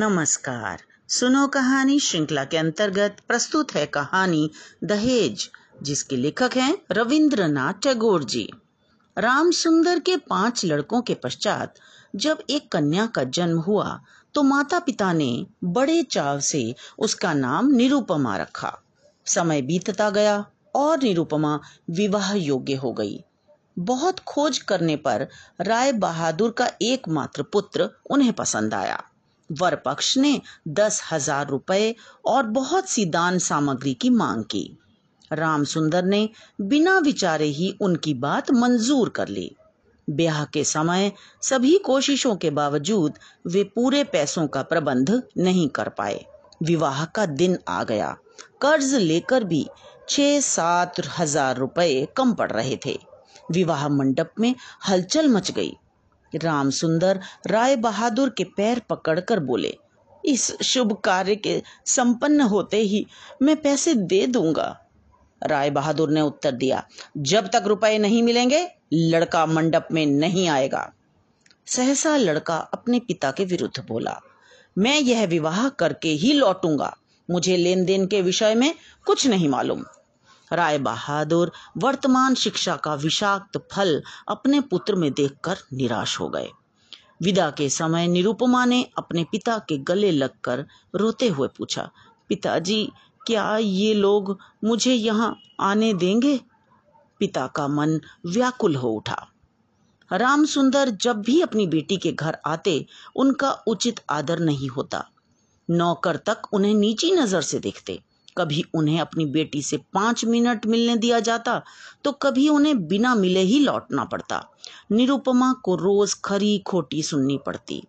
नमस्कार। सुनो कहानी श्रृंखला के अंतर्गत प्रस्तुत है कहानी दहेज, जिसके लेखक हैं रविंद्रनाथ टैगोर जी। राम सुंदर के पाँच लड़कों के पश्चात जब एक कन्या का जन्म हुआ तो माता पिता ने बड़े चाव से उसका नाम निरुपमा रखा। समय बीतता गया और निरुपमा विवाह योग्य हो गई। बहुत खोज करने पर राय बहादुर का एकमात्र पुत्र उन्हें पसंद आया। वर पक्ष ने दस हज़ार रुपए और बहुत सी दान सामग्री की मांग की। राम सुंदर ने बिना विचारे ही उनकी बात मंजूर कर ली। ब्याह के समय सभी कोशिशों के बावजूद वे पूरे पैसों का प्रबंध नहीं कर पाए। विवाह का दिन आ गया। कर्ज लेकर भी छह सात हज़ार रुपए कम पड़ रहे थे। विवाह मंडप में हलचल मच गई। राम सुंदर राय बहादुर के पैर पकड़कर बोले, इस शुभ कार्य के संपन्न होते ही मैं पैसे दे दूँगा। राय बहादुर ने उत्तर दिया, जब तक रुपए नहीं मिलेंगे, लड़का मंडप में नहीं आएगा। सहसा लड़का अपने पिता के विरुद्ध बोला, मैं यह विवाह करके ही लौटूँगा। मुझे लेन देन के विषय में कुछ नहीं मालूम। राय बहादुर, वर्तमान शिक्षा का विषाक्त फल अपने पुत्र में देखकर निराश हो गए। विदा के समय निरुपमा ने अपने पिता के गले लगकर रोते हुए पूछा, पिताजी, क्या ये लोग मुझे यहाँ आने देंगे? पिता का मन व्याकुल हो उठा। राम सुंदर जब भी अपनी बेटी के घर आते, उनका उचित आदर नहीं होता। नौकर तक उन्हें नीची नज़र से देखते। कभी उन्हें अपनी बेटी से पाँच मिनट मिलने दिया जाता तो कभी उन्हें बिना मिले ही लौटना पड़ता। निरुपमा को रोज खरी खोटी सुननी पड़ती।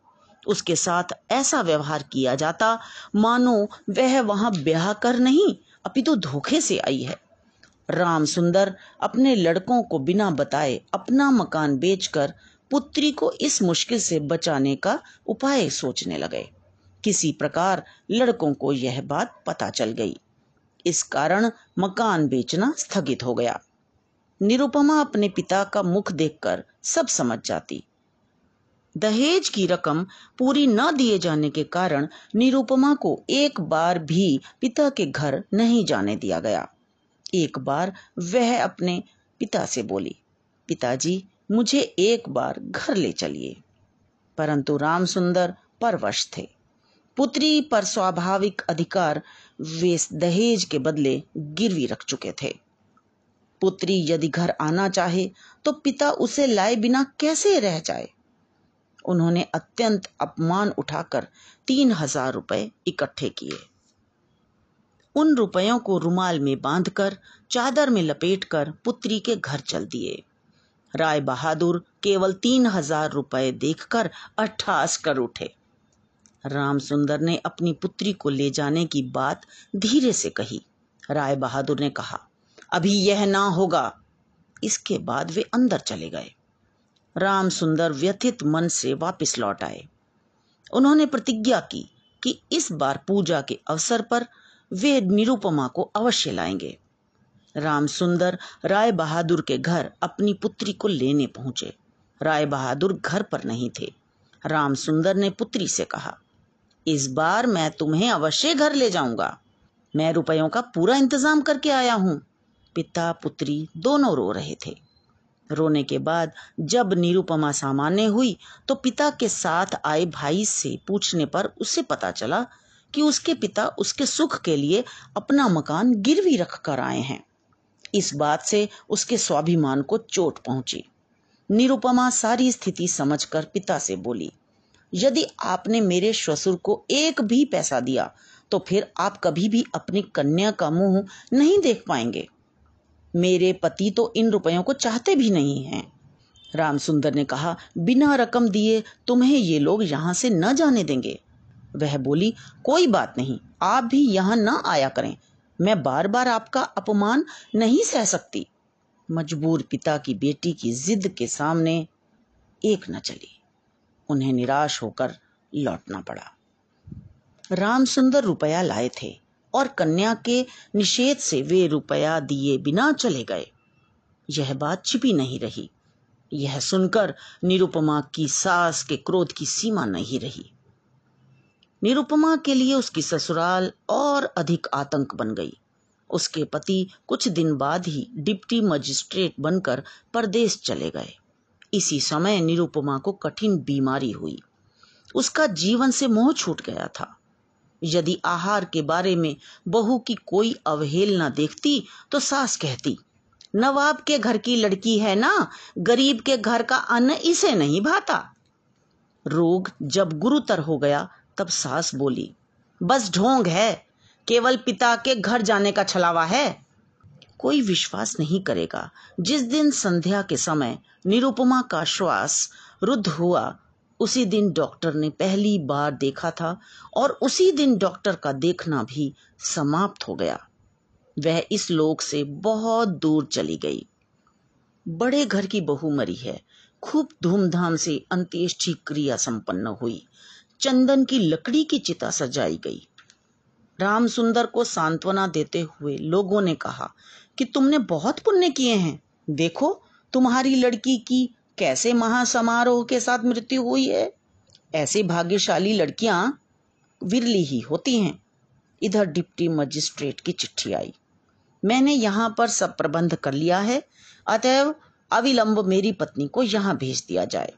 उसके साथ ऐसा व्यवहार किया जाता, मानो वह वहाँ ब्याह कर नहीं अपितु तो धोखे से आई है। राम सुंदर अपने लड़कों को बिना बताए अपना मकान बेचकर पुत्री को इस मुश्किल से बचाने का उपाय सोचने लगे। किसी प्रकार लड़कों को यह बात पता चल गई। इस कारण मकान बेचना स्थगित हो गया। निरुपमा अपने पिता का मुख देखकर सब समझ जाती। दहेज की रकम पूरी न दिए जाने के कारण निरुपमा को एक बार भी पिता के घर नहीं जाने दिया गया। एक बार वह अपने पिता से बोली, पिताजी, मुझे एक बार घर ले चलिए। परंतु राम सुंदर परवश थे। पुत्री पर स्वाभाविक अधिकार वे दहेज के बदले गिरवी रख चुके थे। पुत्री यदि घर आना चाहे तो पिता उसे लाए बिना कैसे रह जाए? उन्होंने अत्यंत अपमान उठाकर तीन हज़ार रुपए इकट्ठे किए। उन रुपयों को रुमाल में बांधकर, चादर में लपेटकर पुत्री के घर चल दिए। राय बहादुर केवल तीन हज़ार रुपए देखकर अट्ठास कर उठे। राम सुंदर ने अपनी पुत्री को ले जाने की बात धीरे से कही। राय बहादुर ने कहा, अभी यह ना होगा। इसके बाद वे अंदर चले गए। राम सुंदर व्यथित मन से वापस लौट आए। उन्होंने प्रतिज्ञा की कि इस बार पूजा के अवसर पर वे निरुपमा को अवश्य लाएँगे। राम सुंदर राय बहादुर के घर अपनी पुत्री को लेने पहुँचे। राय बहादुर घर पर नहीं थे। राम सुंदर ने पुत्री से कहा इस बार मैं तुम्हें अवश्य घर ले जाऊँगा। मैं रुपयों का पूरा इंतज़ाम करके आया हूँ। पिता, पुत्री दोनों रो रहे थे। रोने के बाद जब निरुपमा सामान्य हुई तो पिता के साथ आए भाई से पूछने पर उसे पता चला कि उसके पिता उसके सुख के लिए अपना मकान गिरवी रख कर आए हैं। इस बात से उसके स्वाभिमान को चोट पहुँची। निरुपमा सारी स्थिति समझकर पिता से बोली यदि आपने मेरे ससुर को एक भी पैसा दिया तो फिर आप कभी भी अपनी कन्या का मुँह नहीं देख पाएँगे। मेरे पति तो इन रुपयों को चाहते भी नहीं हैं। राम सुंदर ने कहा, बिना रकम दिए तुम्हें ये लोग यहाँ से न जाने देंगे। वह बोली, कोई बात नहीं, आप भी यहाँ न आया करें। मैं बार बार आपका अपमान नहीं सह सकती। मजबूर पिता की बेटी की जिद के सामने एक न चली। उन्हें निराश होकर लौटना पड़ा। राम सुंदर रुपया लाए थे और कन्या के निषेध से वे रुपया दिए बिना चले गए। यह बात छिपी नहीं रही। यह सुनकर निरुपमा की सास के क्रोध की सीमा नहीं रही। निरुपमा के लिए उसकी ससुराल और अधिक आतंक बन गई। उसके पति कुछ दिन बाद ही डिप्टी मजिस्ट्रेट बनकर परदेश चले गए। इसी समय निरुपमा को कठिन बीमारी हुई। उसका जीवन से मोह छूट गया था। यदि आहार के बारे में बहू की कोई अवहेलना देखती तो सास कहती, नवाब के घर की लड़की है ना, गरीब के घर का अन्न इसे नहीं भाता। रोग जब गुरुतर हो गया, तब सास बोली, बस ढोंग है, केवल पिता के घर जाने का छलावा है। कोई विश्वास नहीं करेगा। जिस दिन संध्या के समय निरुपमा का श्वास रुद्ध हुआ, उसी दिन डॉक्टर ने पहली बार देखा था और उसी दिन डॉक्टर का देखना भी समाप्त हो गया। वह इस लोक से बहुत दूर चली गई। बड़े घर की बहू मरी है। खूब धूमधाम से अंत्येष्टि क्रिया संपन्न हुई। चंदन की लकड़ी की चिता सजाई गई। राम सुंदर को सांत्वना देते हुए लोगों ने कहा कि तुमने बहुत पुण्य किए हैं। देखो, तुम्हारी लड़की की कैसे महासमारोह के साथ मृत्यु हुई है। ऐसी भाग्यशाली लड़कियाँ विरली ही होती हैं। इधर डिप्टी मजिस्ट्रेट की चिट्ठी आई। मैंने यहाँ पर सब प्रबंध कर लिया है। अतएव अविलंब मेरी पत्नी को यहाँ भेज दिया जाए।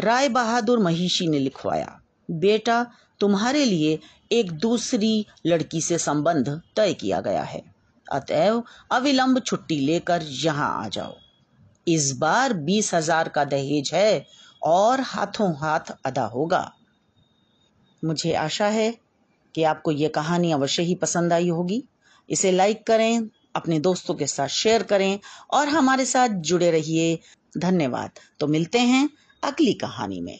राय बहादुर महिषी ने लिखवाया, बेटा, तुम्हारे लिए एक दूसरी लड़की से संबंध तय किया गया है। अतएव अविलंब छुट्टी लेकर यहाँ आ जाओ। इस बार बीस हज़ार का दहेज है और हाथों हाथ अदा होगा। मुझे आशा है कि आपको ये कहानी अवश्य ही पसंद आई होगी। इसे लाइक करें, अपने दोस्तों के साथ शेयर करें और हमारे साथ जुड़े रहिए। धन्यवाद। तो मिलते हैं अगली कहानी में।